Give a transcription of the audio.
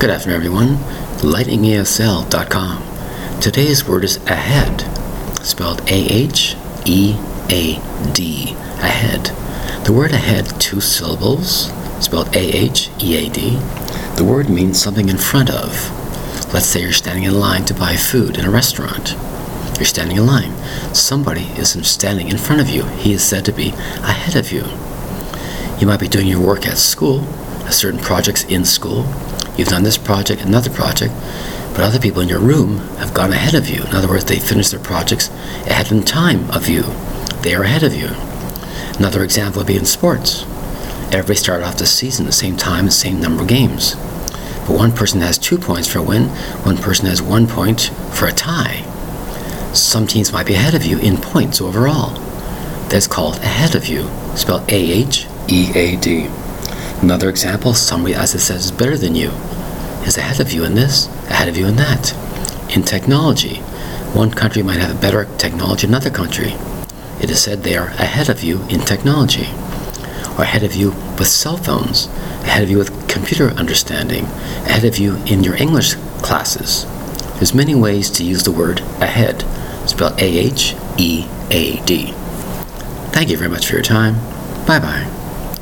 Good afternoon, everyone. LightningASL.com. Today's word is ahead, spelled A H E A D. Ahead. The word ahead, two syllables, spelled A H E A D. The word means something in front of. Let's say you're standing in line to buy food in a restaurant. You're standing in line. Somebody is standing in front of you. He is said to be ahead of you. You might be doing your work at school, a certain project's in school. You've done this project, another project, but other people in your room have gone ahead of you. In other words, they finished their projects ahead in time of you. They are ahead of you. Another example would be in sports. Everybody started off the season the same time, the same number of games. But one person has two points for a win, one person has one point for a tie. Some teams might be ahead of you in points overall. That's called ahead of you, spelled A H E A D. Another example, somebody, as it says, is better than you, is ahead of you in this, ahead of you in that. In technology, one country might have a better technology than another country. It is said they are ahead of you in technology, or ahead of you with cell phones, ahead of you with computer understanding, ahead of you in your English classes. There's many ways to use the word ahead, spelled A H E A D. Thank you very much for your time. Bye bye.